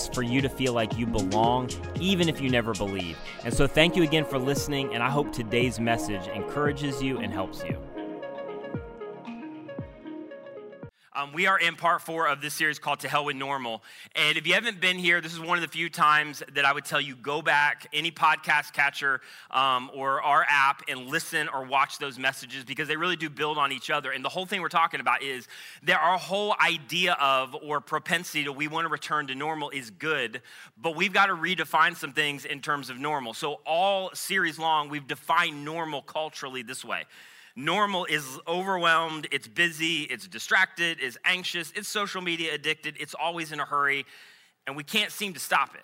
is for you to feel like you belong, even if you never believe. And so, thank you again for listening, and I hope today's message encourages you and helps you. Um, we are in part four of this series called To Hell with Normal. And if you haven't been here, this is one of the few times that I would tell you go back, any podcast catcher um, or our app, and listen or watch those messages because they really do build on each other. And the whole thing we're talking about is that our whole idea of or propensity to we want to return to normal is good, but we've got to redefine some things in terms of normal. So, all series long, we've defined normal culturally this way Normal is overwhelmed, it's busy, it's distracted, it's anxious, it's social media addicted, it's always in a hurry, and we can't seem to stop it.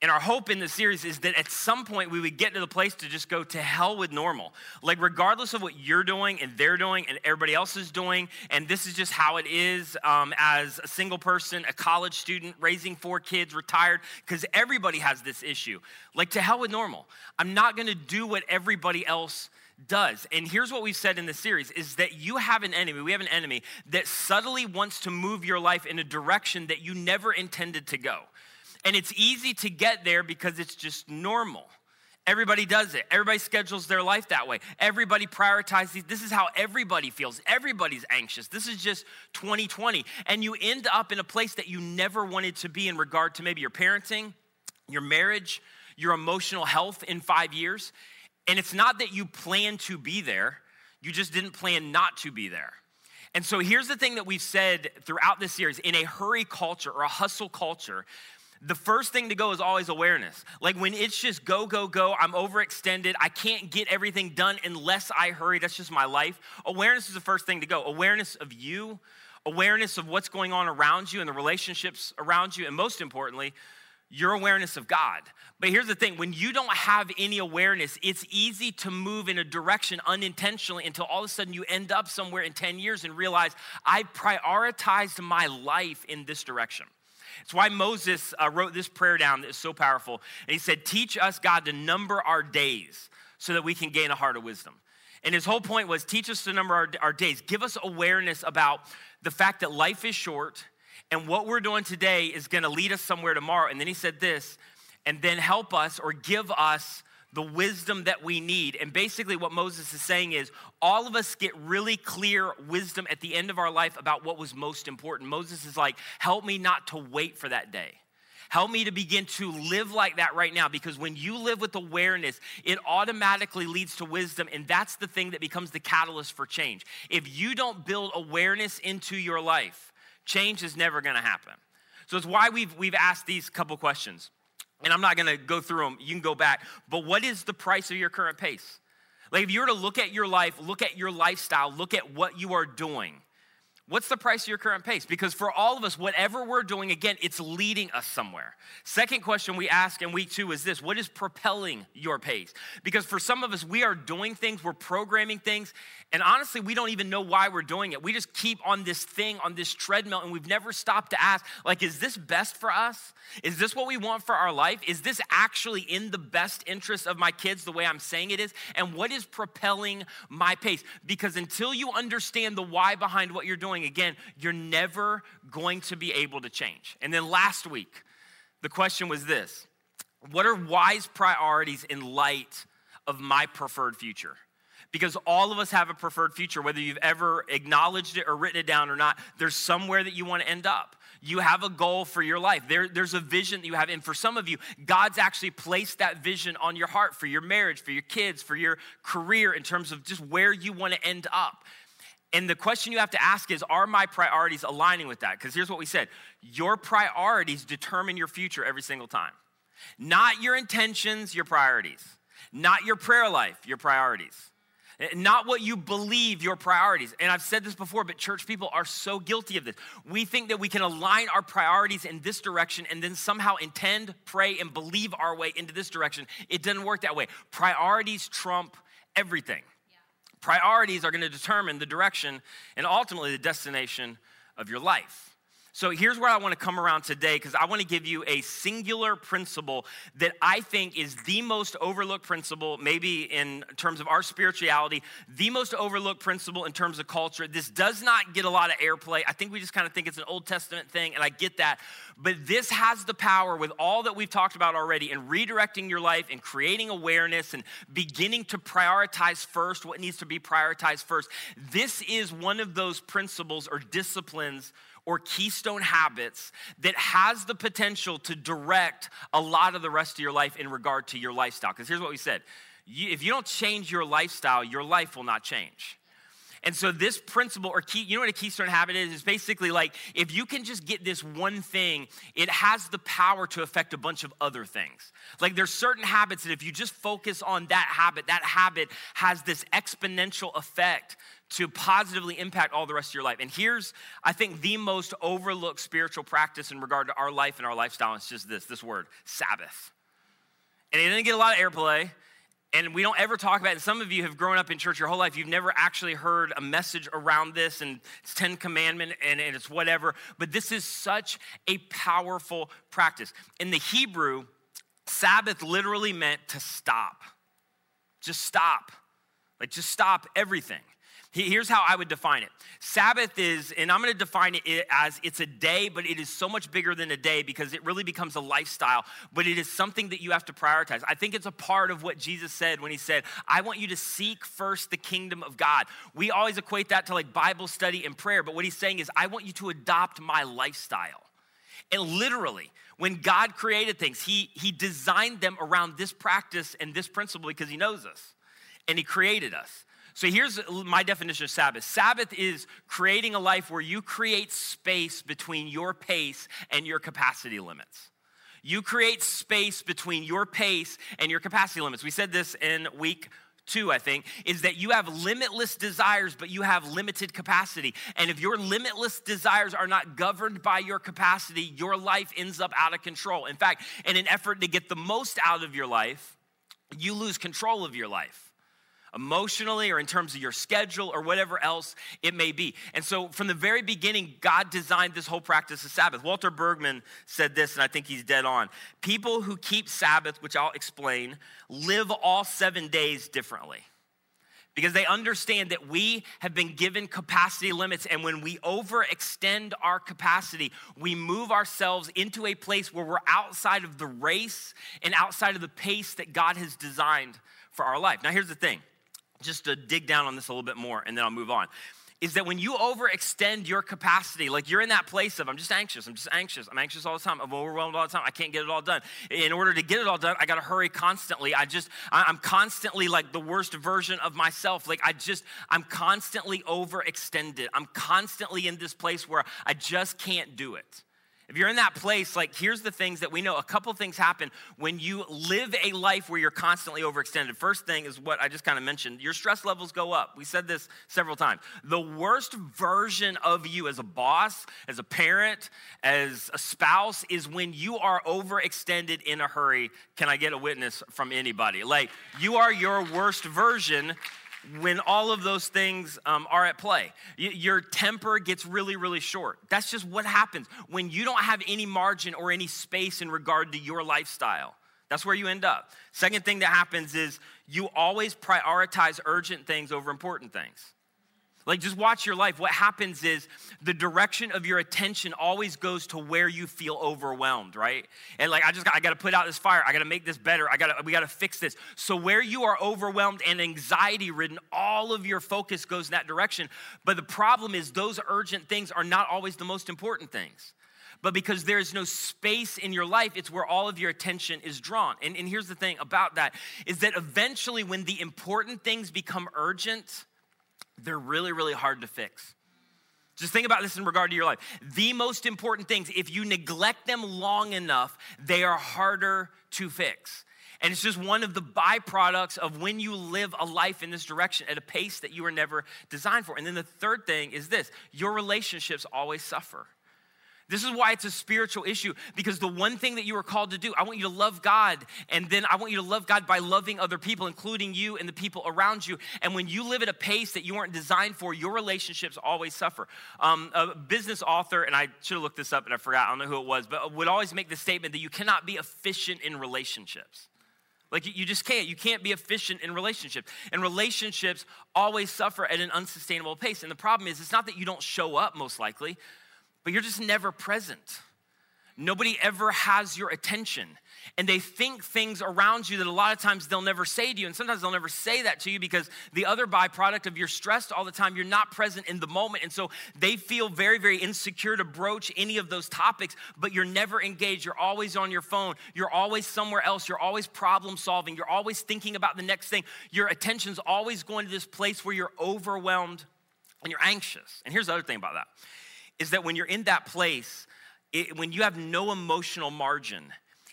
And our hope in this series is that at some point we would get to the place to just go to hell with normal. Like, regardless of what you're doing and they're doing and everybody else is doing, and this is just how it is um, as a single person, a college student, raising four kids, retired, because everybody has this issue. Like, to hell with normal. I'm not gonna do what everybody else does. And here's what we've said in the series is that you have an enemy, we have an enemy that subtly wants to move your life in a direction that you never intended to go. And it's easy to get there because it's just normal. Everybody does it. Everybody schedules their life that way. Everybody prioritizes. This is how everybody feels. Everybody's anxious. This is just 2020. And you end up in a place that you never wanted to be in regard to maybe your parenting, your marriage, your emotional health in five years. And it's not that you plan to be there, you just didn't plan not to be there. And so here's the thing that we've said throughout this series in a hurry culture or a hustle culture, the first thing to go is always awareness. Like when it's just go, go, go, I'm overextended, I can't get everything done unless I hurry, that's just my life. Awareness is the first thing to go. Awareness of you, awareness of what's going on around you and the relationships around you, and most importantly, your awareness of God. But here's the thing when you don't have any awareness, it's easy to move in a direction unintentionally until all of a sudden you end up somewhere in 10 years and realize I prioritized my life in this direction. It's why Moses uh, wrote this prayer down that is so powerful. And he said, Teach us, God, to number our days so that we can gain a heart of wisdom. And his whole point was teach us to number our, our days, give us awareness about the fact that life is short and what we're doing today is going to lead us somewhere tomorrow. And then he said this, and then help us or give us the wisdom that we need. And basically, what Moses is saying is all of us get really clear wisdom at the end of our life about what was most important. Moses is like, help me not to wait for that day. Help me to begin to live like that right now because when you live with awareness, it automatically leads to wisdom, and that's the thing that becomes the catalyst for change. If you don't build awareness into your life, change is never gonna happen. So it's why we've, we've asked these couple questions. And I'm not gonna go through them, you can go back. But what is the price of your current pace? Like if you were to look at your life, look at your lifestyle, look at what you are doing, What's the price of your current pace? Because for all of us, whatever we're doing, again, it's leading us somewhere. Second question we ask in week two is this What is propelling your pace? Because for some of us, we are doing things, we're programming things, and honestly, we don't even know why we're doing it. We just keep on this thing, on this treadmill, and we've never stopped to ask, like, is this best for us? Is this what we want for our life? Is this actually in the best interest of my kids the way I'm saying it is? And what is propelling my pace? Because until you understand the why behind what you're doing, again, you're never going to be able to change. And then last week, the question was this What are wise priorities in light of my preferred future? because all of us have a preferred future, whether you've ever acknowledged it or written it down or not. There's somewhere that you want to end up. You have a goal for your life. There, there's a vision that you have. And for some of you, God's actually placed that vision on your heart for your marriage, for your kids, for your career, in terms of just where you want to end up. And the question you have to ask is Are my priorities aligning with that? Because here's what we said your priorities determine your future every single time. Not your intentions, your priorities. Not your prayer life, your priorities not what you believe your priorities. And I've said this before, but church people are so guilty of this. We think that we can align our priorities in this direction and then somehow intend, pray, and believe our way into this direction. It doesn't work that way. Priorities trump everything. Priorities are going to determine the direction and ultimately the destination of your life. So here's where I want to come around today because I want to give you a singular principle that I think is the most overlooked principle, maybe in terms of our spirituality, the most overlooked principle in terms of culture. This does not get a lot of airplay. I think we just kind of think it's an Old Testament thing, and I get that. But this has the power with all that we've talked about already in redirecting your life and creating awareness and beginning to prioritize first what needs to be prioritized first. This is one of those principles or disciplines or keystone habits that has the potential to direct a lot of the rest of your life in regard to your lifestyle. Because here's what we said if you don't change your lifestyle, your life will not change. And so, this principle, or key, you know what a keystone habit is? Is basically like if you can just get this one thing, it has the power to affect a bunch of other things. Like there's certain habits that if you just focus on that habit, that habit has this exponential effect to positively impact all the rest of your life. And here's, I think, the most overlooked spiritual practice in regard to our life and our lifestyle. It's just this this word Sabbath. And it didn't get a lot of airplay. And we don't ever talk about it. And some of you have grown up in church your whole life. You've never actually heard a message around this, and it's Ten Commandment and, and it's whatever. But this is such a powerful practice. In the Hebrew, Sabbath literally meant to stop. Just stop. Like, just stop everything. Here's how I would define it Sabbath is, and I'm going to define it as it's a day, but it is so much bigger than a day because it really becomes a lifestyle, but it is something that you have to prioritize. I think it's a part of what Jesus said when he said, I want you to seek first the kingdom of God. We always equate that to like Bible study and prayer, but what he's saying is, I want you to adopt my lifestyle. And literally, when God created things, he, he designed them around this practice and this principle because he knows us and he created us. So here's my definition of Sabbath Sabbath is creating a life where you create space between your pace and your capacity limits. You create space between your pace and your capacity limits. We said this in week two, I think, is that you have limitless desires, but you have limited capacity. And if your limitless desires are not governed by your capacity, your life ends up out of control. In fact, in an effort to get the most out of your life, you lose control of your life emotionally or in terms of your schedule or whatever else it may be. And so from the very beginning, God designed this whole practice of Sabbath. Walter Brueggemann said this, and I think he's dead on. People who keep Sabbath, which I'll explain, live all seven days differently. Because they understand that we have been given capacity limits, and when we overextend our capacity, we move ourselves into a place where we're outside of the race and outside of the pace that God has designed for our life. Now, here's the thing just to dig down on this a little bit more and then I'll move on is that when you overextend your capacity, like you're in that place of, I'm just anxious, I'm just anxious, I'm anxious all the time, I'm overwhelmed all the time, I can't get it all done. In order to get it all done, I gotta hurry constantly. I just, I'm constantly like the worst version of myself. Like I just, I'm constantly overextended. I'm constantly in this place where I just can't do it. If you're in that place, like here's the things that we know. A couple things happen when you live a life where you're constantly overextended. First thing is what I just kind of mentioned your stress levels go up. We said this several times. The worst version of you as a boss, as a parent, as a spouse is when you are overextended in a hurry. Can I get a witness from anybody? Like you are your worst version when all of those things um, are at play. Y- your temper gets really, really short. That's just what happens when you don't have any margin or any space in regard to your lifestyle. That's where you end up. Second thing that happens is you always prioritize urgent things over important things. Like, just watch your life. What happens is the direction of your attention always goes to where you feel overwhelmed, right? And like, I just got, I got to put out this fire. I got to make this better. I got to, we got to fix this. So where you are overwhelmed and anxiety ridden, all of your focus goes in that direction. But the problem is those urgent things are not always the most important things but because there is no space in your life, it's where all of your attention is drawn. And, and here's the thing about that is that eventually, when the important things become urgent, they're really, really hard to fix. Just think about this in regard to your life. The most important things, if you neglect them long enough, they are harder to fix. And it's just one of the byproducts of when you live a life in this direction at a pace that you were never designed for. And then the third thing is this your relationships always suffer. This is why it's a spiritual issue because the one thing that you are called to do, I want you to love God, and then I want you to love God by loving other people, including you and the people around you. And when you live at a pace that you weren't designed for, your relationships always suffer. Um, a business author, and I should have looked this up and I forgot, I don't know who it was, but would always make the statement that you cannot be efficient in relationships. Like you just can't. You can't be efficient in relationships. And relationships always suffer at an unsustainable pace. And the problem is, it's not that you don't show up, most likely but you're just never present. Nobody ever has your attention. And they think things around you that a lot of times they'll never say to you. And sometimes they'll never say that to you because the other byproduct of you're stressed all the time, you're not present in the moment. And so they feel very, very insecure to broach any of those topics, but you're never engaged. You're always on your phone. You're always somewhere else. You're always problem solving. You're always thinking about the next thing. Your attention's always going to this place where you're overwhelmed and you're anxious. And here's the other thing about that is that when you're in that place, it, when you have no emotional margin,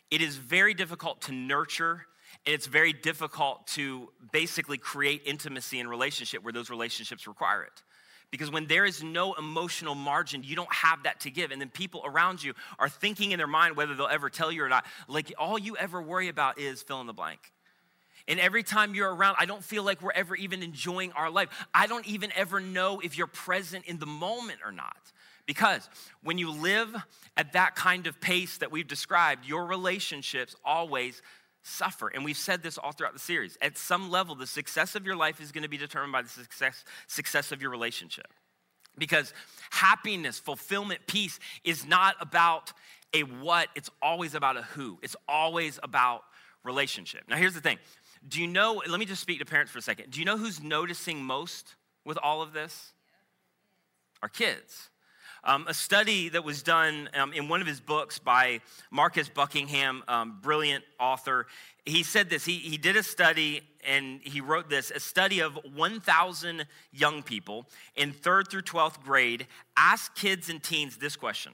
it is very difficult to nurture and it's very difficult to basically create intimacy and relationship where those relationships require it. Because when there is no emotional margin, you don't have that to give. And then people around you are thinking in their mind whether they'll ever tell you or not. Like all you ever worry about is fill in the blank. And every time you're around, I don't feel like we're ever even enjoying our life. I don't even ever know if you're present in the moment or not. Because when you live at that kind of pace that we've described, your relationships always suffer. And we've said this all throughout the series. At some level, the success of your life is going to be determined by the success, success of your relationship. Because happiness, fulfillment, peace is not about a what, it's always about a who. It's always about relationship. Now, here's the thing. Do you know, let me just speak to parents for a second. Do you know who's noticing most with all of this? Our kids. Um, a study that was done um, in one of his books by Marcus Buckingham, um, brilliant author, he said this. He, he did a study and he wrote this a study of 1,000 young people in third through 12th grade asked kids and teens this question.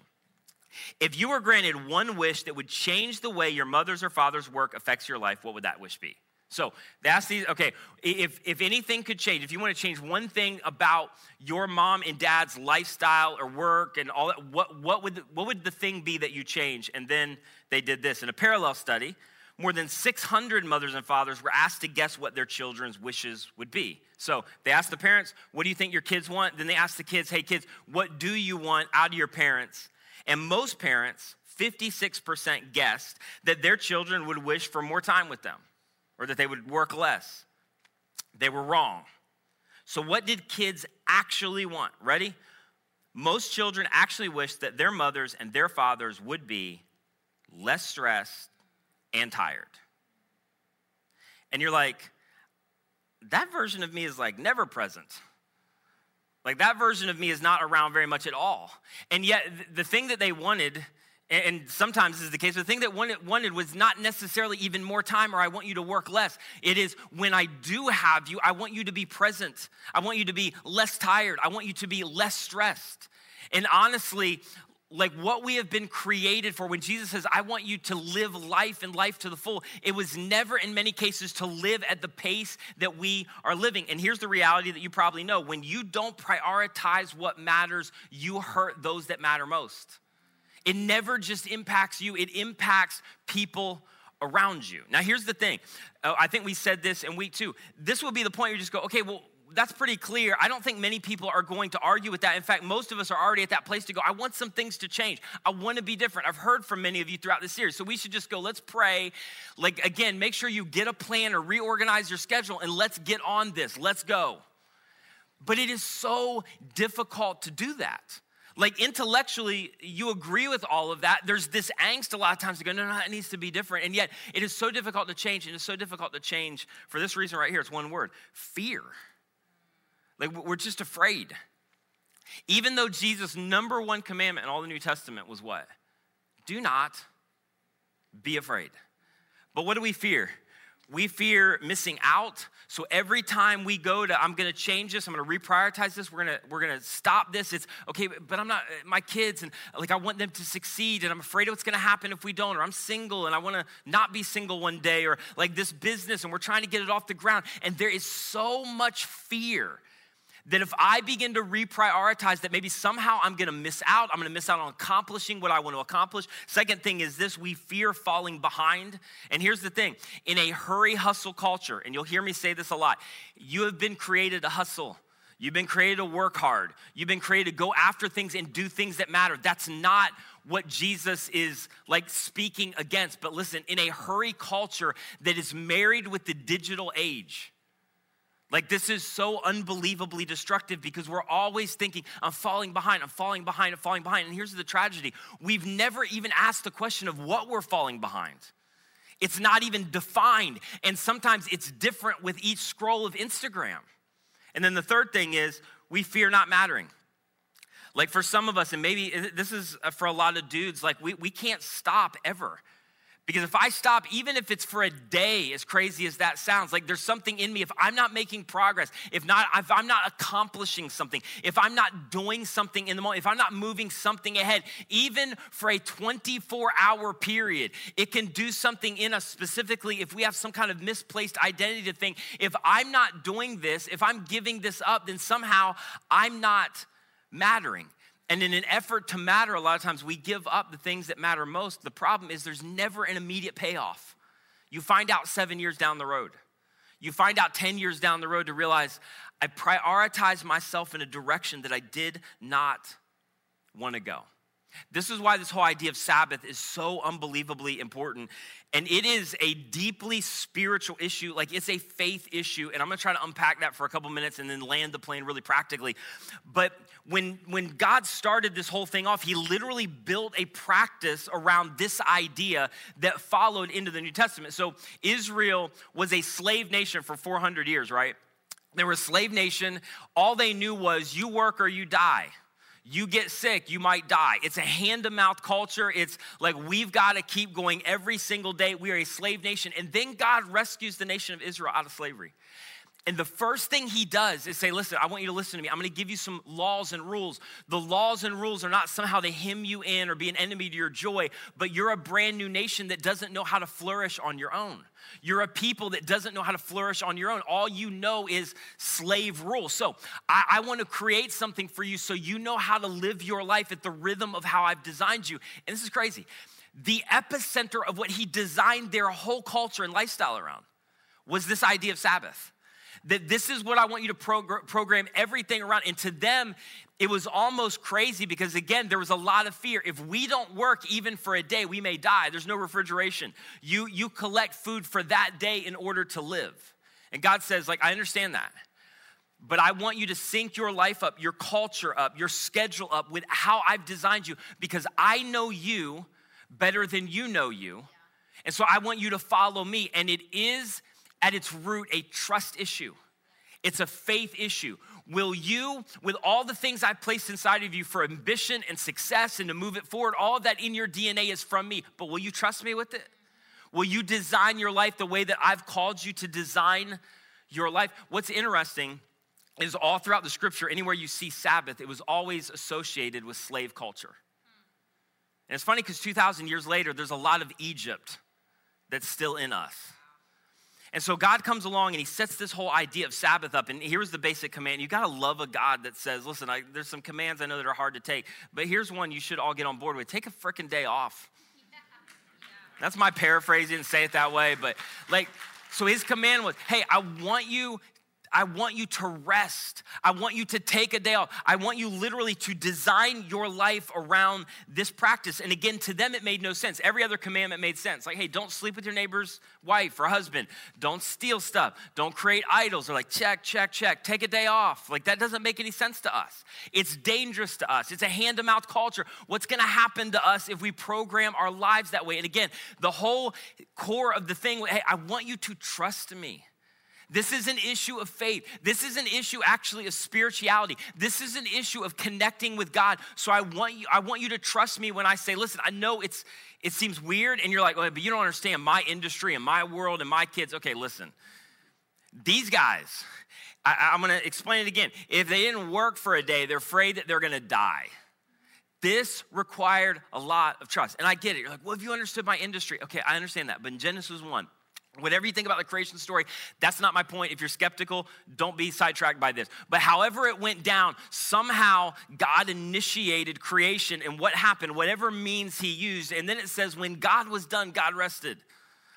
If you were granted one wish that would change the way your mother's or father's work affects your life, what would that wish be? So that's the okay. If if anything could change, if you want to change one thing about your mom and dad's lifestyle or work and all that, what what would what would the thing be that you change? And then they did this in a parallel study. More than 600 mothers and fathers were asked to guess what their children's wishes would be. So they asked the parents, "What do you think your kids want?" Then they asked the kids, "Hey kids, what do you want out of your parents?" And most parents, 56% guessed that their children would wish for more time with them or that they would work less. They were wrong. So, what did kids actually want? Ready? Most children actually wish that their mothers and their fathers would be less stressed and tired. And you're like, that version of me is like never present. Like that version of me is not around very much at all. And yet, the thing that they wanted and sometimes this is the case. The thing that wanted, wanted was not necessarily even more time or I want you to work less. It is when I do have you, I want you to be present. I want you to be less tired. I want you to be less stressed. And honestly, like what we have been created for when Jesus says, I want you to live life and life to the full, it was never in many cases to live at the pace that we are living. And here's the reality that you probably know when you don't prioritize what matters, you hurt those that matter most. It never just impacts you, it impacts people around you. Now, here's the thing. Uh, I think we said this in week two. This will be the point where you just go, okay, well, that's pretty clear. I don't think many people are going to argue with that. In fact, most of us are already at that place to go, I want some things to change. I want to be different. I've heard from many of you throughout this series. So we should just go, let's pray. Like, again, make sure you get a plan or reorganize your schedule and let's get on this. Let's go. But it is so difficult to do that. Like intellectually, you agree with all of that. There's this angst a lot of times to go, no, no, it needs to be different. And yet, it is so difficult to change. And it's so difficult to change for this reason right here. It's one word fear. Like we're just afraid. Even though Jesus' number one commandment in all the New Testament was what? Do not be afraid. But what do we fear? We fear missing out. So every time we go to, I'm gonna change this, I'm gonna reprioritize this, we're gonna, we're gonna stop this. It's okay, but I'm not, uh, my kids, and like I want them to succeed, and I'm afraid of what's gonna happen if we don't, or I'm single and I wanna not be single one day, or like this business, and we're trying to get it off the ground. And there is so much fear that if I begin to reprioritize, that maybe somehow I'm gonna miss out. I'm gonna miss out on accomplishing what I want to accomplish. Second thing is this we fear falling behind. And here's the thing in a hurry hustle culture, and you'll hear me say this a lot, you have been created to hustle. You've been created to work hard. You've been created to go after things and do things that matter. That's not what Jesus is like speaking against. But listen, in a hurry culture that is married with the digital age, like, this is so unbelievably destructive because we're always thinking, I'm falling behind, I'm falling behind, I'm falling behind. And here's the tragedy we've never even asked the question of what we're falling behind. It's not even defined. And sometimes it's different with each scroll of Instagram. And then the third thing is we fear not mattering. Like for some of us, and maybe this is for a lot of dudes, like we, we can't stop ever. Because if I stop, even if it's for a day, as crazy as that sounds, like there's something in me, if I'm not making progress, if not, if I'm not accomplishing something, if I'm not doing something in the moment, if I'm not moving something ahead, even for a 24 hour period, it can do something in us specifically if we have some kind of misplaced identity to think, if I'm not doing this, if I'm giving this up, then somehow I'm not mattering. And in an effort to matter, a lot of times we give up the things that matter most. The problem is there's never an immediate payoff. You find out seven years down the road. You find out 10 years down the road to realize I prioritized myself in a direction that I did not want to go. This is why this whole idea of Sabbath is so unbelievably important. And it is a deeply spiritual issue, like it's a faith issue. And I'm gonna try to unpack that for a couple minutes and then land the plane really practically. But when, when God started this whole thing off, He literally built a practice around this idea that followed into the New Testament. So Israel was a slave nation for 400 years, right? They were a slave nation. All they knew was you work or you die you get sick, you might die. It's a hand to mouth culture. It's like we've got to keep going every single day. We are a slave nation. And then God rescues the nation of Israel out of slavery. And the first thing he does is say, Listen, I want you to listen to me. I'm going to give you some laws and rules. The laws and rules are not somehow to hem you in or be an enemy to your joy, but you're a brand new nation that doesn't know how to flourish on your own. You're a people that doesn't know how to flourish on your own. All you know is slave rule. So I, I want to create something for you so you know how to live your life at the rhythm of how I've designed you. And this is crazy. The epicenter of what he designed their whole culture and lifestyle around was this idea of Sabbath that this is what I want you to progr- program everything around. And to them, it was almost crazy because, again, there was a lot of fear. If we don't work even for a day, we may die. There's no refrigeration. You, you collect food for that day in order to live. And God says, like, I understand that. But I want you to sync your life up, your culture up, your schedule up with how I've designed you because I know you better than you know you. And so I want you to follow me. And it is at its root a trust issue, it's a faith issue. Will you, with all the things I've placed inside of you for ambition and success and to move it forward, all of that in your DNA is from me, but will you trust me with it? Will you design your life the way that I've called you to design your life? What's interesting is all throughout the scripture, anywhere you see Sabbath, it was always associated with slave culture. And it's funny because 2,000 years later, there's a lot of Egypt that's still in us. And so God comes along and he sets this whole idea of Sabbath up. And here's the basic command. You got to love a God that says, listen, I, there's some commands I know that are hard to take, but here's one you should all get on board with take a freaking day off. That's my paraphrase. He didn't say it that way, but like, so his command was, hey, I want you I want you to rest. I want you to take a day off. I want you literally to design your life around this practice. And again, to them, it made no sense. Every other commandment made sense. Like, hey, don't sleep with your neighbor's wife or husband. Don't steal stuff. Don't create idols. They're like, check, check, check. Take a day off. Like, that doesn't make any sense to us. It's dangerous to us. It's a hand to mouth culture. What's going to happen to us if we program our lives that way? And again, the whole core of the thing, hey, I want you to trust me This is an issue of faith. This is an issue actually of spirituality. This is an issue of connecting with God. So I want you, I want you to trust me when I say, listen, I know it's it seems weird, and you're like, oh, but you don't understand my industry and my world and my kids. Okay, listen. These guys, I, I'm gonna explain it again. If they didn't work for a day, they're afraid that they're gonna die. This required a lot of trust. And I get it. You're like, well, if you understood my industry, okay, I understand that. But in Genesis 1, Whatever you think about the creation story, that's not my point. If you're skeptical, don't be sidetracked by this. But however it went down, somehow God initiated creation and what happened, whatever means he used. And then it says, when God was done, God rested.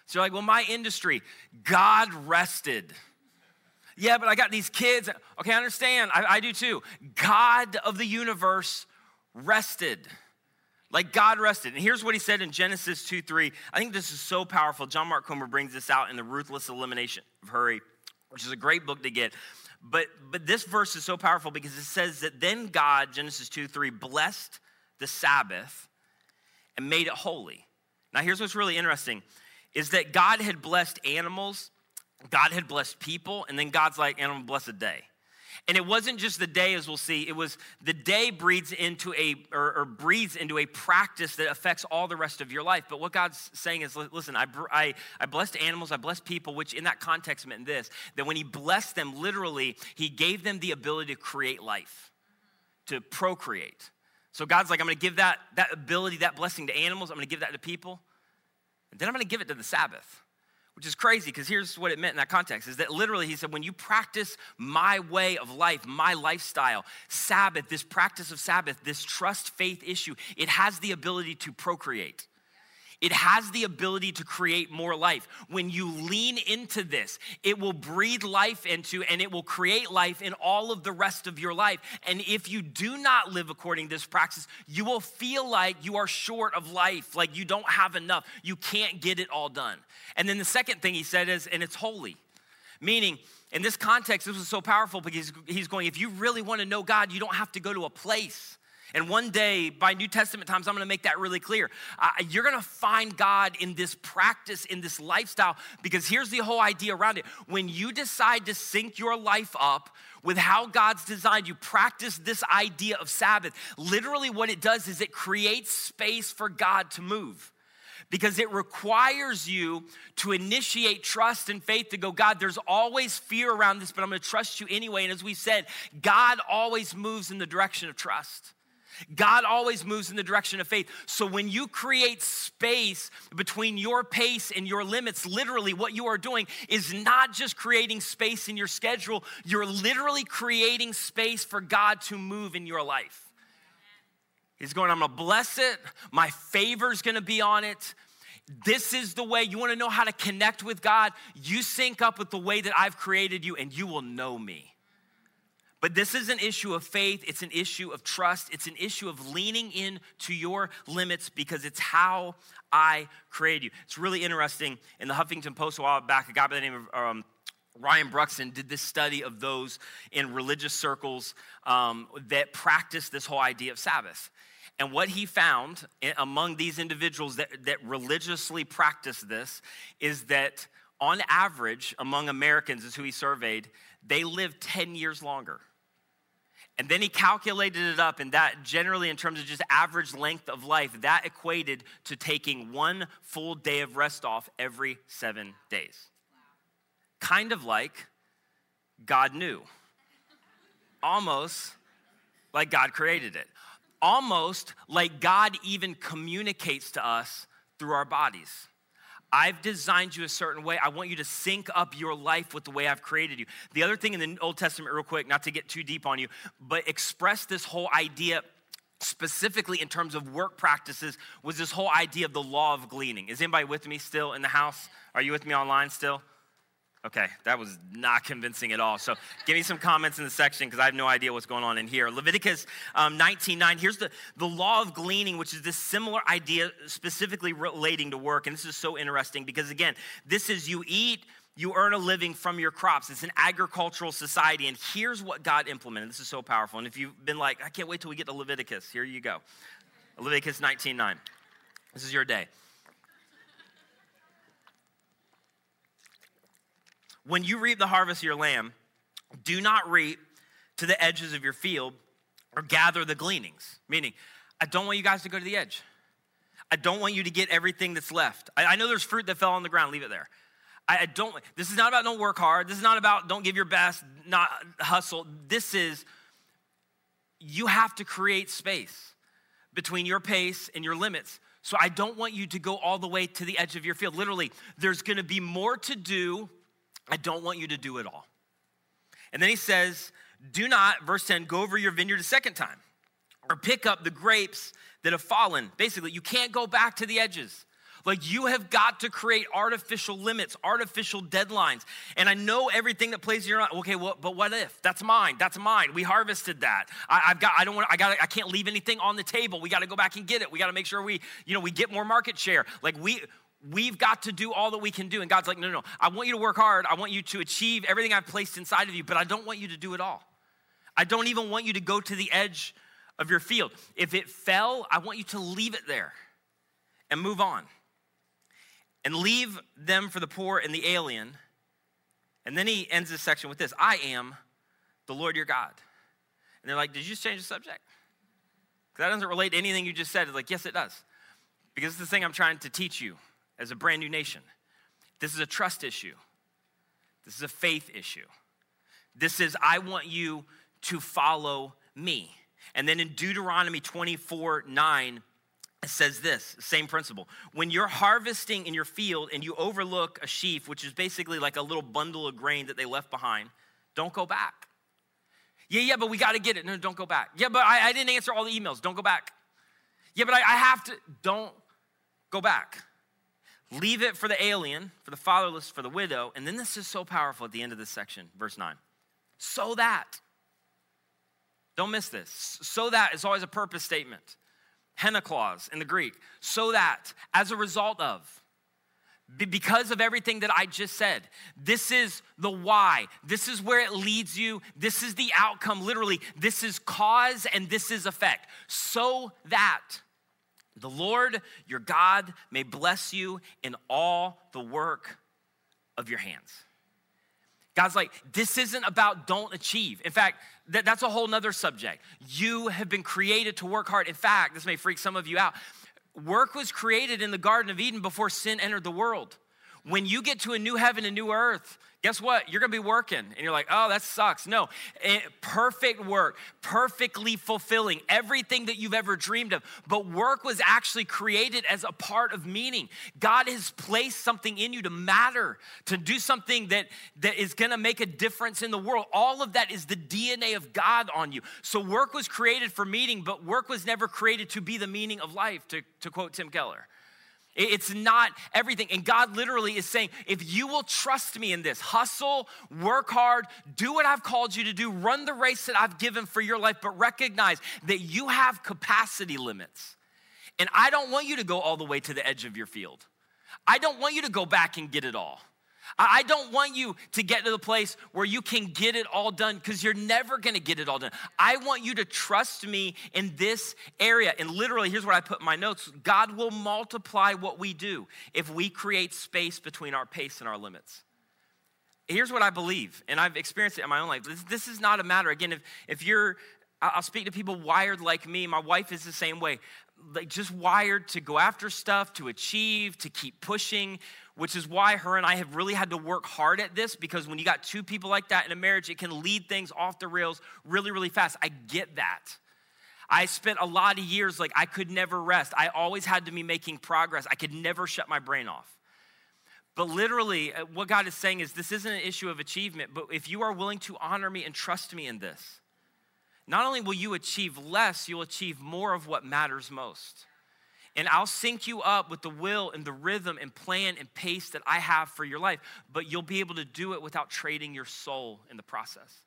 So you're like, well, my industry, God rested. Yeah, but I got these kids. Okay, I understand. I, I do too. God of the universe rested. Like God rested. And here's what he said in Genesis 2 3. I think this is so powerful. John Mark Comer brings this out in The Ruthless Elimination of Hurry, which is a great book to get. But, but this verse is so powerful because it says that then God, Genesis 2 3, blessed the Sabbath and made it holy. Now, here's what's really interesting is that God had blessed animals, God had blessed people, and then God's like, and I'm gonna bless a day. And it wasn't just the day, as we'll see, it was the day breeds into a, or, or breathes into a practice that affects all the rest of your life. But what God's saying is, listen, I, I, I blessed animals, I blessed people, which in that context meant this, that when he blessed them, literally, he gave them the ability to create life, to procreate. So God's like, I'm gonna give that, that ability, that blessing to animals, I'm gonna give that to people, and then I'm gonna give it to the Sabbath which is crazy because here's what it meant in that context is that literally he said when you practice my way of life my lifestyle sabbath this practice of sabbath this trust faith issue it has the ability to procreate it has the ability to create more life. When you lean into this, it will breathe life into and it will create life in all of the rest of your life. And if you do not live according to this practice, you will feel like you are short of life, like you don't have enough. You can't get it all done. And then the second thing he said is, and it's holy. Meaning, in this context, this was so powerful because he's going, if you really want to know God, you don't have to go to a place. And one day, by New Testament times, I'm gonna make that really clear. Uh, you're gonna find God in this practice, in this lifestyle, because here's the whole idea around it. When you decide to sync your life up with how God's designed you, practice this idea of Sabbath. Literally, what it does is it creates space for God to move because it requires you to initiate trust and faith to go, God, there's always fear around this, but I'm gonna trust you anyway. And as we said, God always moves in the direction of trust. God always moves in the direction of faith. So when you create space between your pace and your limits, literally what you are doing is not just creating space in your schedule, you're literally creating space for God to move in your life. He's going, I'm gonna bless it, my favor's gonna be on it. This is the way you wanna know how to connect with God. You sync up with the way that I've created you, and you will know me. But this is an issue of faith, it's an issue of trust, it's an issue of leaning in to your limits because it's how I created you. It's really interesting. In the Huffington Post a while back, a guy by the name of um, Ryan Bruxton did this study of those in religious circles um, that practice this whole idea of Sabbath. And what he found among these individuals that, that religiously practice this is that on average, among Americans, is who he surveyed, they live 10 years longer. And then he calculated it up, and that generally, in terms of just average length of life, that equated to taking one full day of rest off every seven days. Kind of like God knew, almost like God created it, almost like God even communicates to us through our bodies. I've designed you a certain way. I want you to sync up your life with the way I've created you. The other thing in the Old Testament, real quick, not to get too deep on you, but express this whole idea specifically in terms of work practices was this whole idea of the law of gleaning. Is anybody with me still in the house? Are you with me online still? Okay, that was not convincing at all. So give me some comments in the section because I have no idea what's going on in here. Leviticus um, 19.9, here's the, the law of gleaning, which is this similar idea specifically relating to work. And this is so interesting because, again, this is you eat, you earn a living from your crops. It's an agricultural society. And here's what God implemented. This is so powerful. And if you've been like, I can't wait till we get to Leviticus, here you go. Leviticus 19.9. This is your day. When you reap the harvest of your land, do not reap to the edges of your field or gather the gleanings. Meaning, I don't want you guys to go to the edge. I don't want you to get everything that's left. I, I know there's fruit that fell on the ground, leave it there. I, I don't, this is not about don't work hard. This is not about don't give your best, not hustle. This is, you have to create space between your pace and your limits. So I don't want you to go all the way to the edge of your field. Literally, there's gonna be more to do. I don't want you to do it all. And then he says, Do not, verse 10, go over your vineyard a second time or pick up the grapes that have fallen. Basically, you can't go back to the edges. Like you have got to create artificial limits, artificial deadlines. And I know everything that plays in your mind. Okay, well, but what if? That's mine. That's mine. We harvested that. I, have got. I don't want. I got. I can't leave anything on the table. We got to go back and get it. We got to make sure we, you know, we get more market share. Like we. We've got to do all that we can do. And God's like, no, no, no. I want you to work hard. I want you to achieve everything I've placed inside of you, but I don't want you to do it all. I don't even want you to go to the edge of your field. If it fell, I want you to leave it there and move on and leave them for the poor and the alien. And then he ends this section with this I am the Lord your God. And they're like, Did you just change the subject? Because that doesn't relate to anything you just said. It's like, Yes, it does. Because it's the thing I'm trying to teach you as a brand new nation. This is a trust issue, this is a faith issue. This is, I want you to follow me. And then in Deuteronomy 24 9, it says this same principle. When you're harvesting in your field and you overlook a sheaf, which is basically like a little bundle of grain that they left behind, don't go back. Yeah, yeah, but we got to get it. No, don't go back. Yeah, but I, I, didn't answer all the emails. Don't go back. Yeah, but I, I have to. Don't go back. Leave it for the alien, for the fatherless, for the widow. And then this is so powerful at the end of this section, verse 9. So that, don't miss this. So that is always a purpose statement hina clause in the Greek, so that as a result of, because of everything that I just said, this is the why. This is where it leads you. This is the outcome, literally. This is cause and this is effect. So that the Lord your God may bless you in all the work of your hands. God's like, this isn't about don't achieve. In fact, that, that's a whole nother subject. You have been created to work hard. In fact, this may freak some of you out. Work was created in the Garden of Eden before sin entered the world. When you get to a new heaven and new earth, guess what? You're gonna be working. And you're like, oh, that sucks. No, eh, perfect work, perfectly fulfilling everything that you've ever dreamed of. But work was actually created as a part of meaning. God has placed something in you to matter, to do something that, that is gonna make a difference in the world. All of that is the DNA of God on you. So work was created for meaning, but work was never created to be the meaning of life, to, to quote Tim Keller. It's not everything. And God literally is saying, if you will trust me in this, hustle, work hard, do what I've called you to do, run the race that I've given for your life, but recognize that you have capacity limits. And I don't want you to go all the way to the edge of your field. I don't want you to go back and get it all. I don't want you to get to the place where you can get it all done because you're never gonna get it all done. I want you to trust me in this area. And literally, here's what I put in my notes God will multiply what we do if we create space between our pace and our limits. Here's what I believe, and I've experienced it in my own life. This, this is not a matter, again, if, if you're, I'll speak to people wired like me. My wife is the same way like just wired to go after stuff, to achieve, to keep pushing which is why her and I have really had to work hard at this because when you got two people like that in a marriage, it can lead things off the rails really, really fast. I get that. I spent a lot of years like I could never rest. I always had to be making progress. I could never shut my brain off. But literally, uh, what God is saying is this isn't an issue of achievement, but if you are willing to honor me and trust me in this, not only will you achieve less, you'll achieve more of what matters most and I'll sync you up with the will and the rhythm and plan and pace that I have for your life, but you'll be able to do it without trading your soul in the process.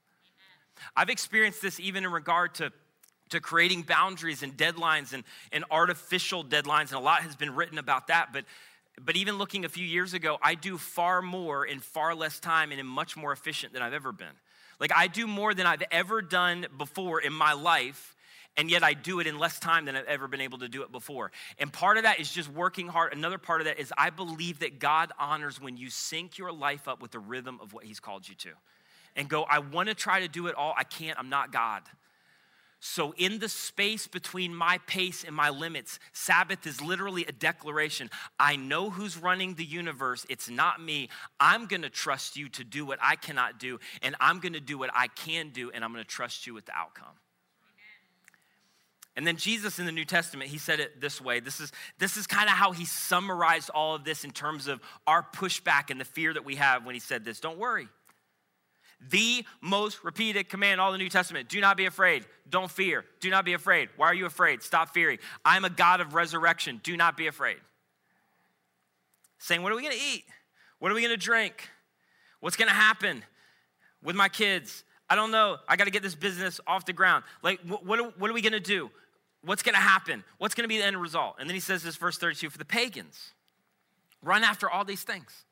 I've experienced this even in regard to, to creating boundaries and deadlines and, and artificial deadlines, and a lot has been written about that. But, but even looking a few years ago, I do far more in far less time and in much more efficient than I've ever been. Like, I do more than I've ever done before in my life and yet I do it in less time than I've ever been able to do it before. And part of that is just working hard. Another part of that is I believe that God honors when you sync your life up with the rhythm of what He's called you to. And go, I want to try to do it all. I can't. I'm not God. So, in the space between my pace and my limits, Sabbath is literally a declaration. I know who's running the universe. It's not me. I'm going to trust you to do what I cannot do, and I'm going to do what I can do, and I'm going to trust you with the outcome. And then Jesus in the New Testament, he said it this way. This is, this is kind of how he summarized all of this in terms of our pushback and the fear that we have when he said this. Don't worry. The most repeated command all the New Testament do not be afraid. Don't fear. Do not be afraid. Why are you afraid? Stop fearing. I'm a God of resurrection. Do not be afraid. Saying, what are we going to eat? What are we going to drink? What's going to happen with my kids? I don't know. I got to get this business off the ground. Like, what, are, what are we going to do? What's going to happen? What's going to be the end result? And then he says this, verse 32 for the pagans, run after all these things.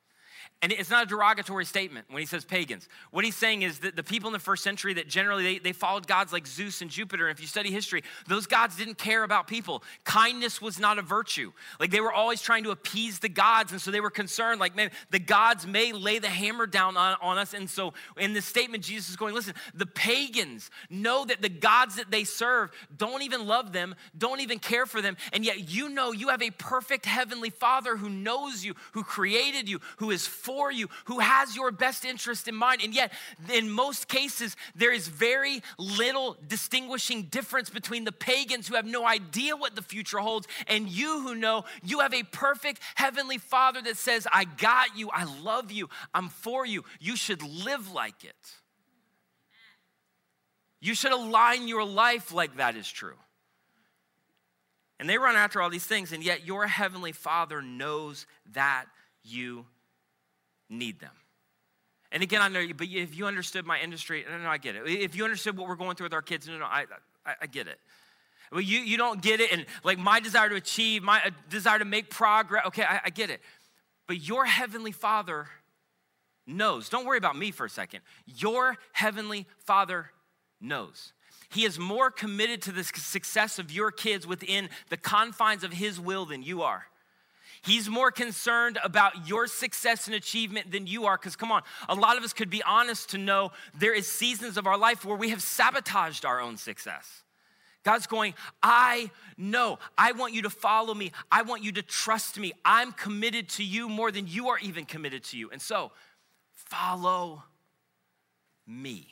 And it's not a derogatory statement when he says pagans. What he's saying is that the people in the first century that generally they, they followed gods like Zeus and Jupiter. And if you study history, those gods didn't care about people. Kindness was not a virtue. Like they were always trying to appease the gods. And so they were concerned, like, man, the gods may lay the hammer down on, on us. And so in this statement, Jesus is going, listen, the pagans know that the gods that they serve don't even love them, don't even care for them. And yet you know you have a perfect heavenly father who knows you, who created you, who is for you, who has your best interest in mind. And yet, in most cases, there is very little distinguishing difference between the pagans who have no idea what the future holds and you who know you have a perfect heavenly father that says, I got you, I love you, I'm for you. You should live like it. You should align your life like that is true. And they run after all these things, and yet your heavenly Father knows that you need them. And again, I know, you, but if you understood my industry, no, no, I get it. If you understood what we're going through with our kids, no, no, I, I, I get it. Well, you, you don't get it, and like my desire to achieve, my uh, desire to make progress, okay, I, I get it. But your heavenly Father knows. Don't worry about me for a second. Your heavenly Father knows. He is more committed to the success of your kids within the confines of His will than you are. He's more concerned about your success and achievement than you are. Because, come on, a lot of us could be honest to know there is seasons of our life where we have sabotaged our own success. God's going, I know. I want you to follow me. I want you to trust me. I'm committed to you more than you are even committed to you. And so, follow me.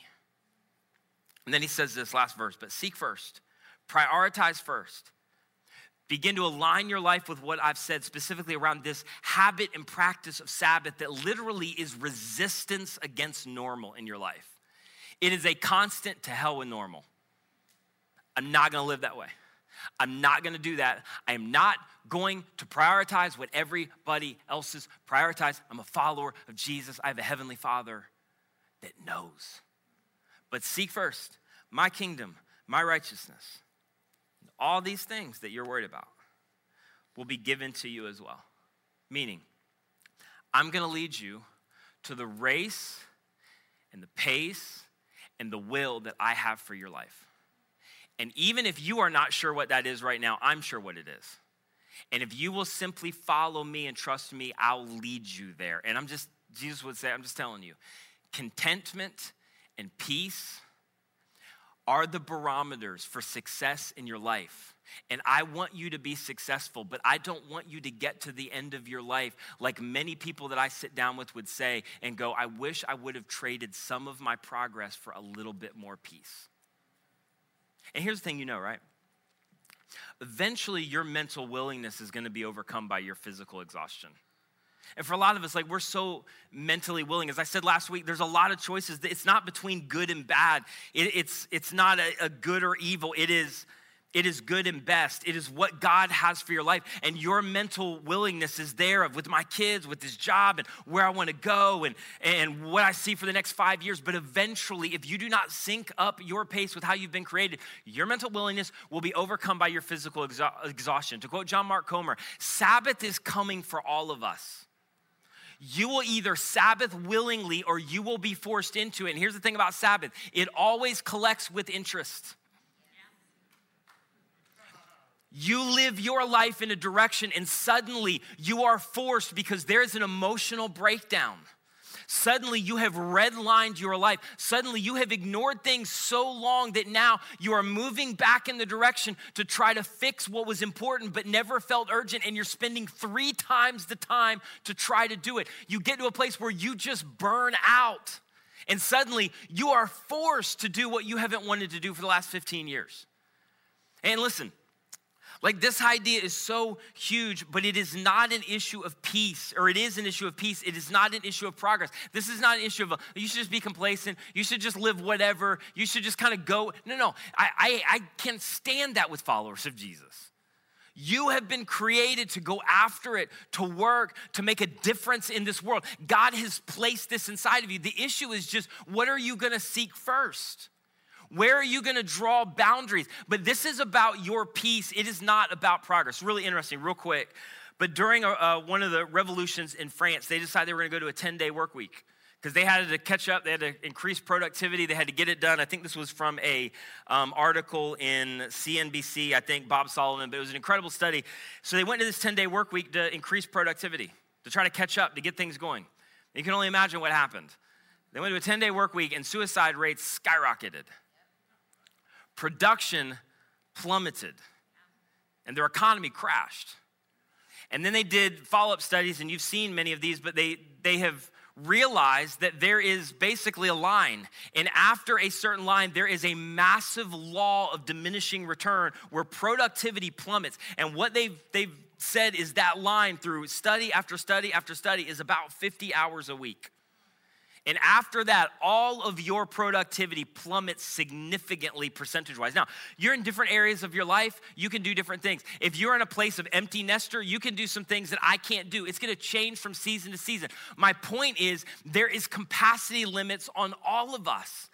And then he says this last verse, but seek first, prioritize first Begin to align your life with what I've said specifically around this habit and practice of Sabbath that literally is resistance against normal in your life. It is a constant to hell with normal. I'm not gonna live that way. I'm not gonna do that. I am not going to prioritize what everybody else is prioritize. I'm a follower of Jesus. I have a heavenly Father that knows. But seek first my kingdom, my righteousness all these things that you're worried about will be given to you as well. Meaning, I'm going to lead you to the race and the pace and the will that I have for your life. And even if you are not sure what that is right now, I'm sure what it is. And if you will simply follow me and trust me, I'll lead you there. And I'm just, Jesus would say, I'm just telling you, contentment and peace are the barometers for success in your life. And I want you to be successful, but I don't want you to get to the end of your life like many people that I sit down with would say and go, I wish I would have traded some of my progress for a little bit more peace. And here's the thing you know, right? Eventually, your mental willingness is going to be overcome by your physical exhaustion. And for a lot of us, like we're so mentally willing. As I said last week, there's a lot of choices. It's not between good and bad. It, it's, it's not a, a good or evil. It is, it is good and best. It is what God has for your life. And your mental willingness is there of with my kids, with this job, and where I want to go, and, and what I see for the next five years. But eventually, if you do not sync up your pace with how you've been created, your mental willingness will be overcome by your physical exha- exhaustion. To quote John Mark Comer, Sabbath is coming for all of us you will either Sabbath willingly or you will be forced into it. And here's the thing about Sabbath it always collects with interest. You live your life in a direction, and suddenly you are forced because there's an emotional breakdown. Suddenly you have redlined your life. Suddenly you have ignored things so long that now you are moving back in the direction to try to fix what was important but never felt urgent, and you're spending three times the time to try to do it. You get to a place where you just burn out. And suddenly you are forced to do what you haven't wanted to do for the last 15 years. And listen, like this idea is so huge, but it is not an issue of peace, or it is an issue of peace. It is not an issue of progress. This is not an issue of you should just be complacent. You should just live whatever. You should just kind of go. No, no. I, I, I can't stand that with followers of Jesus. You have been created to go after it, to work, to make a difference in this world. God has placed this inside of you. The issue is just what are you gonna seek first? Where are you going to draw boundaries? But this is about your peace. It is not about progress. Really interesting, real quick. But during uh, one of the revolutions in France, they decided they were going to go to a 10 day work week because they had to catch up. They had to increase productivity. They had to get it done. I think this was from a um, article in CNBC. I think Bob Sullivan, but it was an incredible study. So they went to this 10 day work week to increase productivity, to try to catch up, to get things going. You can only imagine what happened. They went to a 10 day work week and suicide rates skyrocketed production plummeted and their economy crashed. And then they did follow up studies, and you've seen many of these, but they, they have realized that there is basically a line. And after a certain line, there is a massive law of diminishing return where productivity plummets. And what they've, they've said is that line through study after study after study is about 50 hours a week. And after that, all of your productivity plummets significantly percentage wise. Now, you're in different areas of your life, you can do different things. If you're in a place of empty nester, you can do some things that I can't do. It's gonna change from season to season. My point is, there is capacity limits on all of us.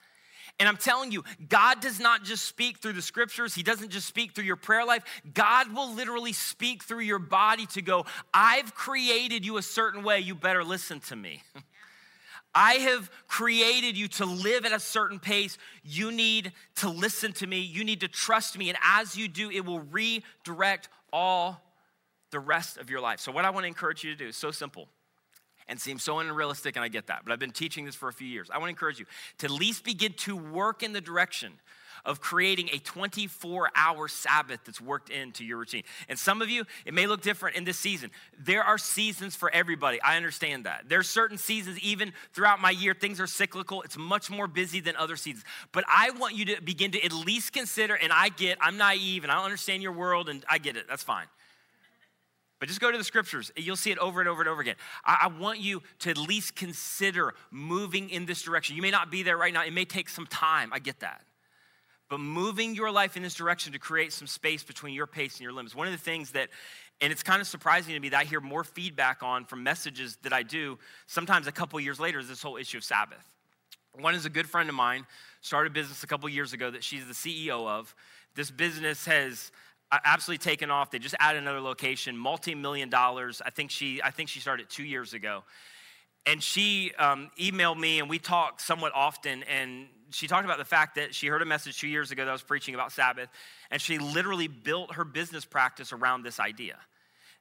And I'm telling you, God does not just speak through the scriptures, He doesn't just speak through your prayer life. God will literally speak through your body to go, I've created you a certain way, you better listen to me. I have created you to live at a certain pace. You need to listen to me. You need to trust me. And as you do, it will redirect all the rest of your life. So, what I want to encourage you to do is so simple and seems so unrealistic, and I get that, but I've been teaching this for a few years. I want to encourage you to at least begin to work in the direction of creating a 24 hour Sabbath that's worked into your routine. And some of you, it may look different in this season. There are seasons for everybody. I understand that. There's certain seasons, even throughout my year, things are cyclical. It's much more busy than other seasons. But I want you to begin to at least consider, and I get, I'm naive and I don't understand your world, and I get it. That's fine. But just go to the scriptures. You'll see it over and over and over again. I, want you to at least consider moving in this direction. You may not be there right now, it may take some time. I get that but moving your life in this direction to create some space between your pace and your limits. One of the things that, and it's kind of surprising to me that I hear more feedback on from messages that I do sometimes a couple years later is this whole issue of Sabbath. One is a good friend of mine, started a business a couple years ago that she's the CEO of. This business has uh, absolutely taken off. They just added another location, multi-million dollars. I think she, I think she started two years ago. And she um, emailed me, and we talk somewhat often. And she talked about the fact that she heard a message two years ago that I was preaching about Sabbath, and she literally built her business practice around this idea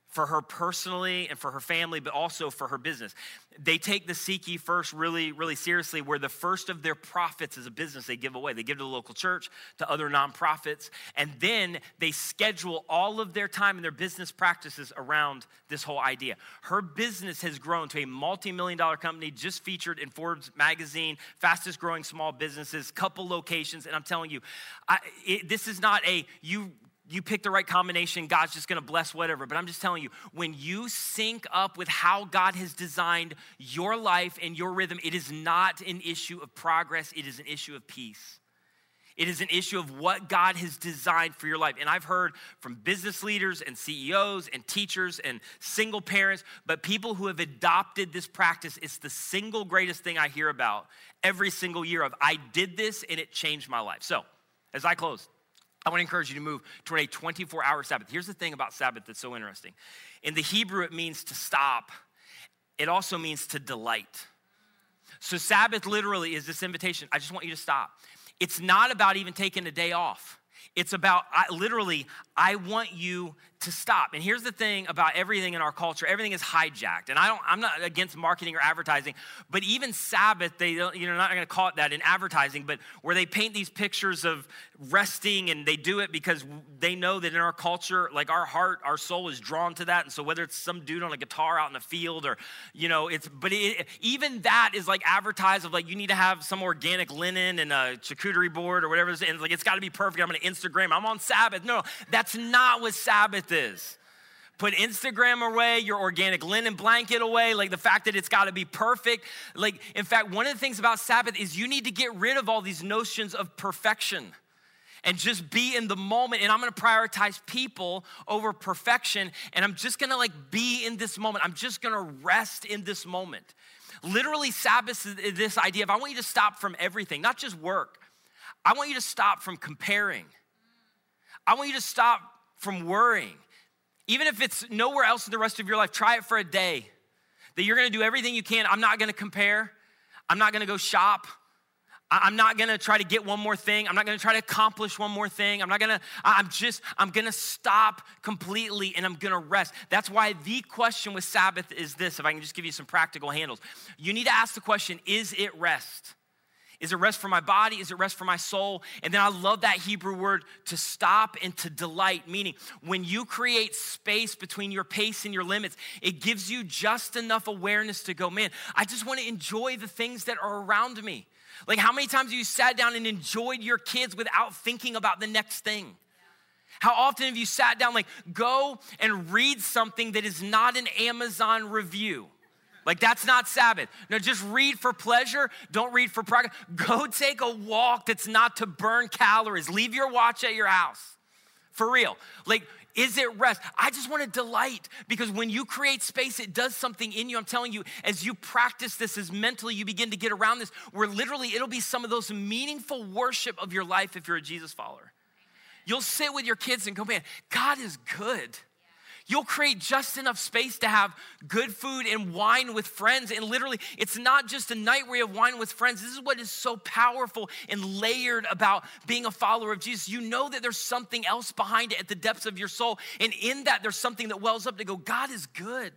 for her personally and for her family, but also for her business. They take the Seek First really, really seriously, where the first of their profits as a business they give away. They give to the local church, to other nonprofits, and then they schedule all of their time and their business practices around this whole idea. Her business has grown to a multi million dollar company, just featured in Forbes magazine, fastest growing small businesses, couple locations, and I'm telling you, I, it, this is not a you you pick the right combination, God's just gonna bless whatever. But I'm just telling you, when you sync up with how God has designed your life and your rhythm, it is not an issue of progress, it is an issue of peace. It is an issue of what God has designed for your life. And I've heard from business leaders and CEOs and teachers and single parents, but people who have adopted this practice, it's the single greatest thing I hear about every single year of I did this and it changed my life. So, as I close, I want to encourage you to move toward a 24 hour Sabbath. Here's the thing about Sabbath that's so interesting. In the Hebrew, it means to stop, it also means to delight. So, Sabbath literally is this invitation I just want you to stop. It's not about even taking a day off. It's about I, literally, I want you to stop. And here's the thing about everything in our culture everything is hijacked. And I don't, I'm not against marketing or advertising, but even Sabbath, they don't, you know, not gonna call it that in advertising, but where they paint these pictures of resting and they do it because they know that in our culture, like our heart, our soul is drawn to that. And so whether it's some dude on a guitar out in the field or, you know, it's, but it, even that is like advertised of like, you need to have some organic linen and a charcuterie board or whatever. It's and like, it's gotta be perfect. I'm gonna Instagram, I'm on Sabbath. No, that's not what Sabbath is put Instagram away, your organic linen blanket away, like the fact that it's got to be perfect. Like, in fact, one of the things about Sabbath is you need to get rid of all these notions of perfection and just be in the moment. And I'm gonna prioritize people over perfection. And I'm just gonna like be in this moment. I'm just gonna rest in this moment. Literally, Sabbath is this idea of I want you to stop from everything, not just work. I want you to stop from comparing. I want you to stop from worrying. Even if it's nowhere else in the rest of your life, try it for a day. That you're gonna do everything you can. I'm not gonna compare. I'm not gonna go shop. I'm not gonna try to get one more thing. I'm not gonna try to accomplish one more thing. I'm not gonna, I'm just, I'm gonna stop completely and I'm gonna rest. That's why the question with Sabbath is this if I can just give you some practical handles. You need to ask the question is it rest? Is it rest for my body? Is it rest for my soul? And then I love that Hebrew word to stop and to delight, meaning when you create space between your pace and your limits, it gives you just enough awareness to go, man, I just wanna enjoy the things that are around me. Like, how many times have you sat down and enjoyed your kids without thinking about the next thing? How often have you sat down, like, go and read something that is not an Amazon review? Like, that's not Sabbath. No, just read for pleasure. Don't read for progress. Go take a walk that's not to burn calories. Leave your watch at your house. For real. Like, is it rest? I just want to delight because when you create space, it does something in you. I'm telling you, as you practice this, as mentally you begin to get around this, where literally it'll be some of those meaningful worship of your life if you're a Jesus follower. You'll sit with your kids and go, man, God is good. You'll create just enough space to have good food and wine with friends. And literally, it's not just a night where you have wine with friends. This is what is so powerful and layered about being a follower of Jesus. You know that there's something else behind it at the depths of your soul. And in that, there's something that wells up to go, God is good.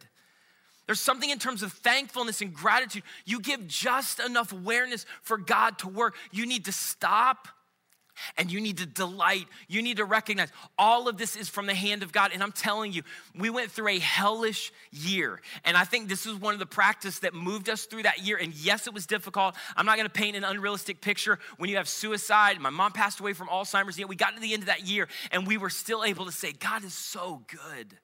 There's something in terms of thankfulness and gratitude. You give just enough awareness for God to work. You need to stop and you need to delight. You need to recognize all of this is from the hand of God. And I'm telling you, we went through a hellish year. And I think this is one of the practice that moved us through that year. And yes, it was difficult. I'm not gonna paint an unrealistic picture when you have suicide. My mom passed away from Alzheimer's. Yet we got to the end of that year and we were still able to say, God is so good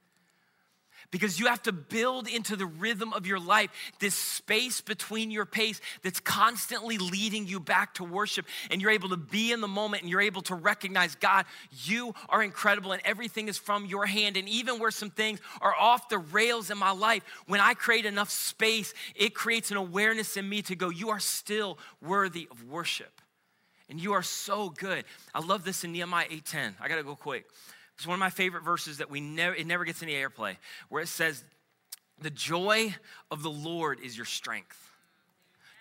because you have to build into the rhythm of your life this space between your pace that's constantly leading you back to worship. And you're able to be in the moment and you're able to recognize, God, you are incredible and everything is from your hand. And even where some things are off the rails in my life, when I create enough space, it creates an awareness in me to go, You are still worthy of worship. And you are so good. I love this in Nehemiah 8:10. I gotta go quick. It's one of my favorite verses that we never, it never gets any airplay, where it says, The joy of the Lord is your strength.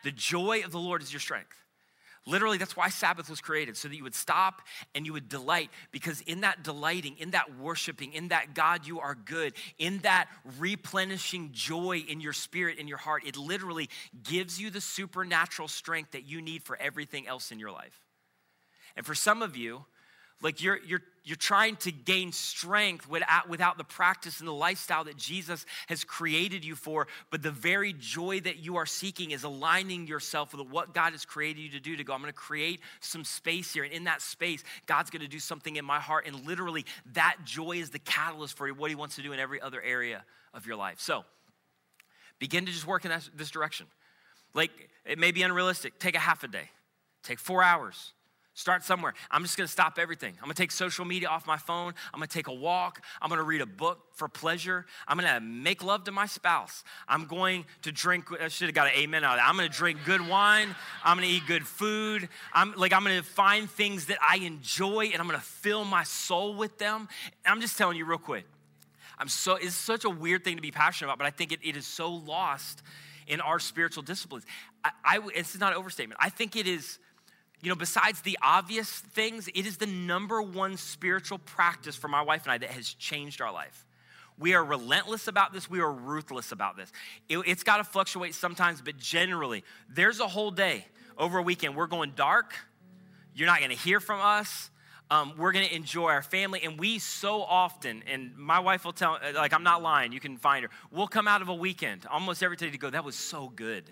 The joy of the Lord is your strength. Literally, that's why Sabbath was created, so that you would stop and you would delight. Because in that delighting, in that worshiping, in that God, you are good, in that replenishing joy in your spirit, in your heart, it literally gives you the supernatural strength that you need for everything else in your life. And for some of you, like you're, you're, you're trying to gain strength without, uh, without the practice and the lifestyle that Jesus has created you for. But the very joy that you are seeking is aligning yourself with what God has created you to do to go, I'm going to create some space here. And in that space, God's going to do something in my heart. And literally, that joy is the catalyst for what He wants to do in every other area of your life. So begin to just work in this direction. Like it may be unrealistic. Take a half a day, take four hours Start somewhere. I'm just gonna stop everything. I'm gonna take social media off my phone. I'm gonna take a walk. I'm gonna read a book for pleasure. I'm gonna make love to my spouse. I'm going to drink, I should have got an amen out of that. I'm gonna drink good wine. I'm gonna eat good food. I'm like, I'm gonna find things that I enjoy and I'm gonna fill my soul with them. I'm just telling you real quick. I'm so, it's such a weird thing to be passionate about, but I think it, it is so lost in our spiritual disciplines. I, I, it's not an overstatement. I think it is You know, besides the obvious things, it is the number one spiritual practice for my wife and I that has changed our life. We are relentless about this. We are ruthless about this. It, has got to fluctuate sometimes, but generally, there's a whole day over a weekend. We're going dark. You're not going to hear from us. Um, we're going to enjoy our family. And we so often, and my wife will tell, like, I'm not lying, you can find her. We'll come out of a weekend almost every day to go, that was so good.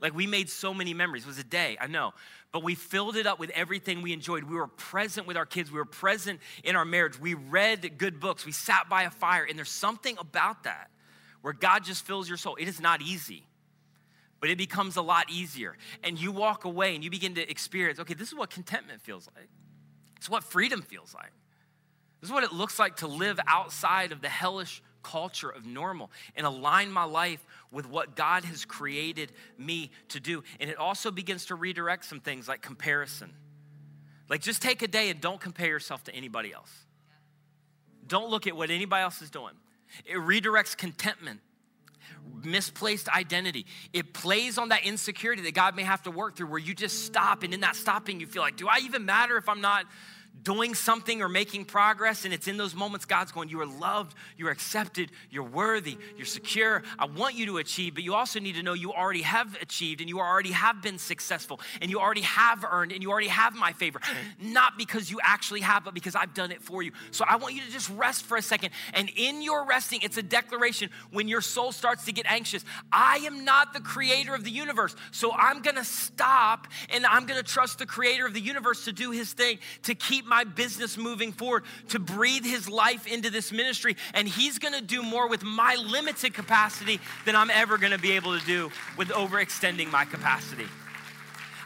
Like, we made so many memories. It was a day, I know but we filled it up with everything we enjoyed. We were present with our kids, we were present in our marriage, we read good books, we sat by a fire, and there's something about that where God just fills your soul. It is not easy. But it becomes a lot easier. And you walk away and you begin to experience okay, this is what contentment feels like. It's what freedom feels like. This is what it looks like to live outside of the hellish culture of normal and align my life with what God has created me to do. And it also begins to redirect some things like comparison. Like just take a day and don't compare yourself to anybody else. Don't look at what anybody else is doing. It redirects contentment, misplaced identity. It plays on that insecurity that God may have to work through where you just stop. And in that stopping, you feel like, do I even matter if I'm not doing something or making progress. And it's in those moments God's going, You are loved, you're accepted, you're worthy, you're secure. I want you to achieve, but you also need to know you already have achieved and you already have been successful and you already have earned and you already have my favor. Not because you actually have, but because I've done it for you. So I want you to just rest for a second. And in your resting, it's a declaration when your soul starts to get anxious I am not the creator of the universe. So I'm going to stop and I'm going to trust the creator of the universe to do his thing, to keep my business moving forward, to breathe His life into this ministry. And He's gonna do more with my limited capacity than I'm ever gonna be able to do with overextending my capacity.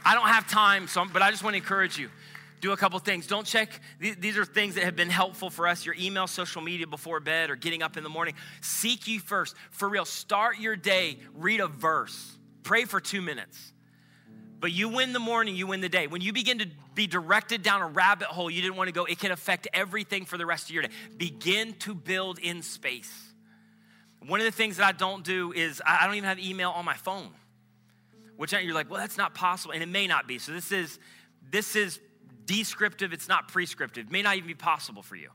I don't have time, so, but I just wanna encourage you do a couple things. Don't check, these are things that have been helpful for us your email, social media before bed, or getting up in the morning. Seek you first. For real, start your day, read a verse, pray for two minutes. But you win the morning, you win the day. When you begin to be directed down a rabbit hole you didn't want to go, it can affect everything for the rest of your day. Begin to build in space. One of the things that I don't do is I don't even have email on my phone. Which you're like, well, that's not possible, and it may not be. So this is this is descriptive, it's not prescriptive. It may not even be possible for you.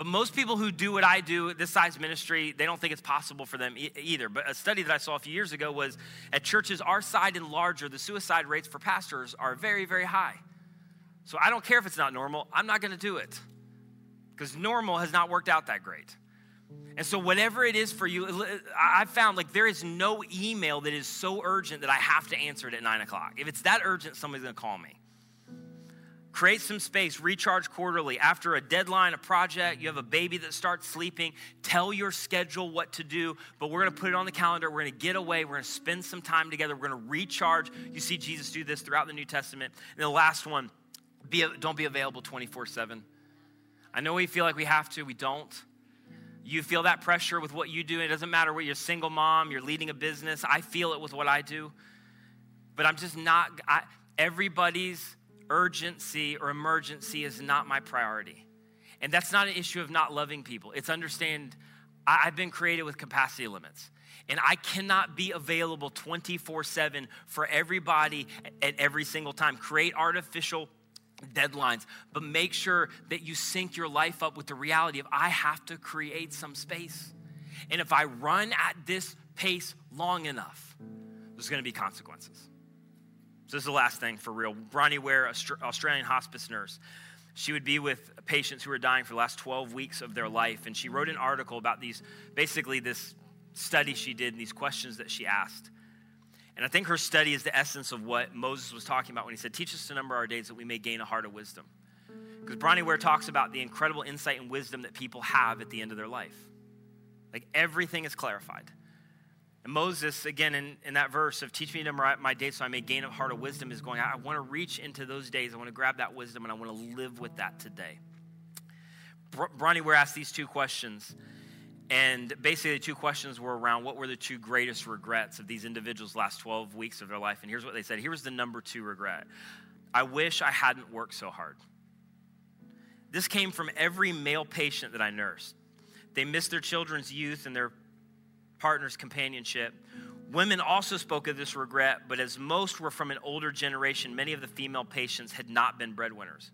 But most people who do what I do, this size ministry, they don't think it's possible for them e- either. But a study that I saw a few years ago was at churches our size and larger, the suicide rates for pastors are very, very high. So I don't care if it's not normal, I'm not gonna do it because normal has not worked out that great. And so, whatever it is for you, I've found like there is no email that is so urgent that I have to answer it at nine o'clock. If it's that urgent, somebody's gonna call me. Create some space, recharge quarterly. After a deadline, a project, you have a baby that starts sleeping, tell your schedule what to do, but we're gonna put it on the calendar. We're gonna get away. We're gonna spend some time together. We're gonna recharge. You see Jesus do this throughout the New Testament. And the last one, be, don't be available 24 7. I know we feel like we have to, we don't. You feel that pressure with what you do. It doesn't matter whether you're a single mom, you're leading a business. I feel it with what I do. But I'm just not, I, everybody's urgency or emergency is not my priority. And that's not an issue of not loving people. It's understand I've been created with capacity limits. And I cannot be available 24 7 for everybody at every single time. Create artificial deadlines, but make sure that you sync your life up with the reality of I have to create some space. And if I run at this pace long enough, there's gonna be consequences. So this is the last thing for real. Bronnie Ware, Australian hospice nurse. She would be with patients who were dying for the last 12 weeks of their life. And she wrote an article about these, basically, this study she did and these questions that she asked. And I think her study is the essence of what Moses was talking about when he said, Teach us to number our days that we may gain a heart of wisdom. Because Bronnie Ware talks about the incredible insight and wisdom that people have at the end of their life. Like everything is clarified. And Moses, again, in, in that verse of teach me to number my days so I may gain a heart of wisdom, is going, I want to reach into those days. I want to grab that wisdom and I want to live with that today. Bronnie Ware asked these two questions. And basically, the two questions were around what were the two greatest regrets of these individuals' last 12 weeks of their life. And here's what they said here was the number two regret I wish I hadn't worked so hard. This came from every male patient that I nursed. They missed their children's youth and their partner's companionship, Women also spoke of this regret, but as most were from an older generation, many of the female patients had not been breadwinners.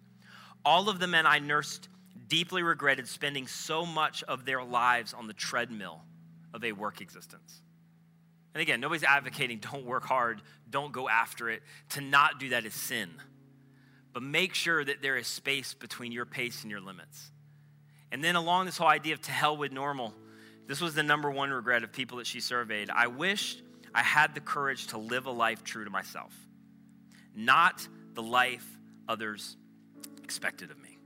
All of the men I nursed deeply regretted spending so much of their lives on the treadmill of a work existence. And again, nobody's advocating don't work hard, don't go after it. To not do that is sin. But make sure that there is space between your pace and your limits. And then, along this whole idea of to hell with normal, this was the number one regret of people that she surveyed. I wished I had the courage to live a life true to myself, not the life others expected of me.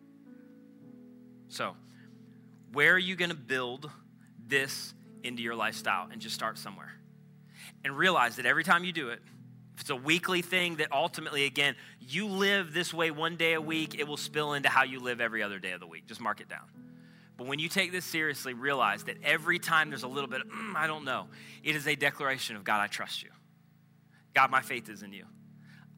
So, where are you going to build this into your lifestyle and just start somewhere? And realize that every time you do it, if it's a weekly thing that ultimately, again, you live this way one day a week, it will spill into how you live every other day of the week. Just mark it down. But when you take this seriously, realize that every time there's a little bit mm, I don't know, it is a declaration of God, I trust you. God, my faith is in you.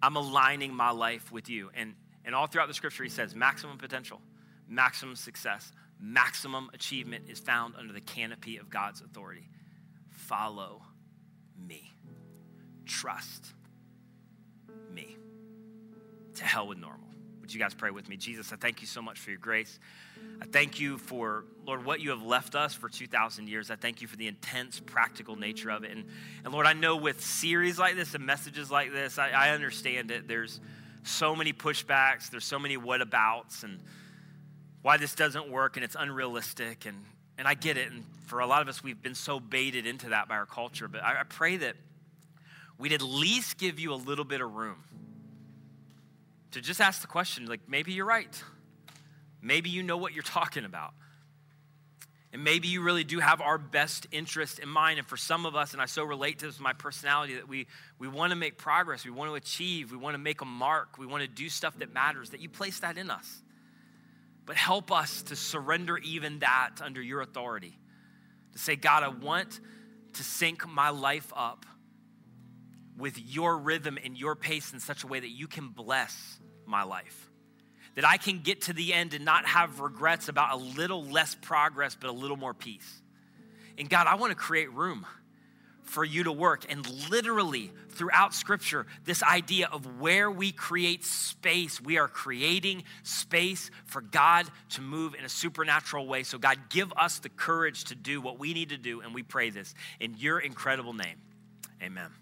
I'm aligning my life with you. And, and all throughout the scripture, he says maximum potential, maximum success, maximum achievement is found under the canopy of God's authority. Follow me. Trust me. To hell with normal. Would you guys pray with me? Jesus, I thank you so much for your grace. I thank you for, Lord, what you have left us for 2,000 years. I thank you for the intense, practical nature of it. And, and Lord, I know with series like this and messages like this, I, I understand it. There's so many pushbacks, there's so many whatabouts, and why this doesn't work, and it's unrealistic. And, and I get it. And for a lot of us, we've been so baited into that by our culture. But I, I pray that we'd at least give you a little bit of room to just ask the question like, maybe you're right. Maybe you know what you're talking about. And maybe you really do have our best interest in mind. And for some of us, and I so relate to this my personality, that we, we want to make progress, we want to achieve, we want to make a mark, we want to do stuff that matters, that you place that in us. But help us to surrender even that under your authority. To say, God, I want to sync my life up with your rhythm and your pace in such a way that you can bless my life that I can get to the end and not have regrets about a little less progress, but a little more peace. And God, I want to create room for you to work. And literally throughout Scripture, this idea of where we create space, we are creating space for God to move in a supernatural way. So, God, give us the courage to do what we need to do. And we pray this in your incredible name. Amen.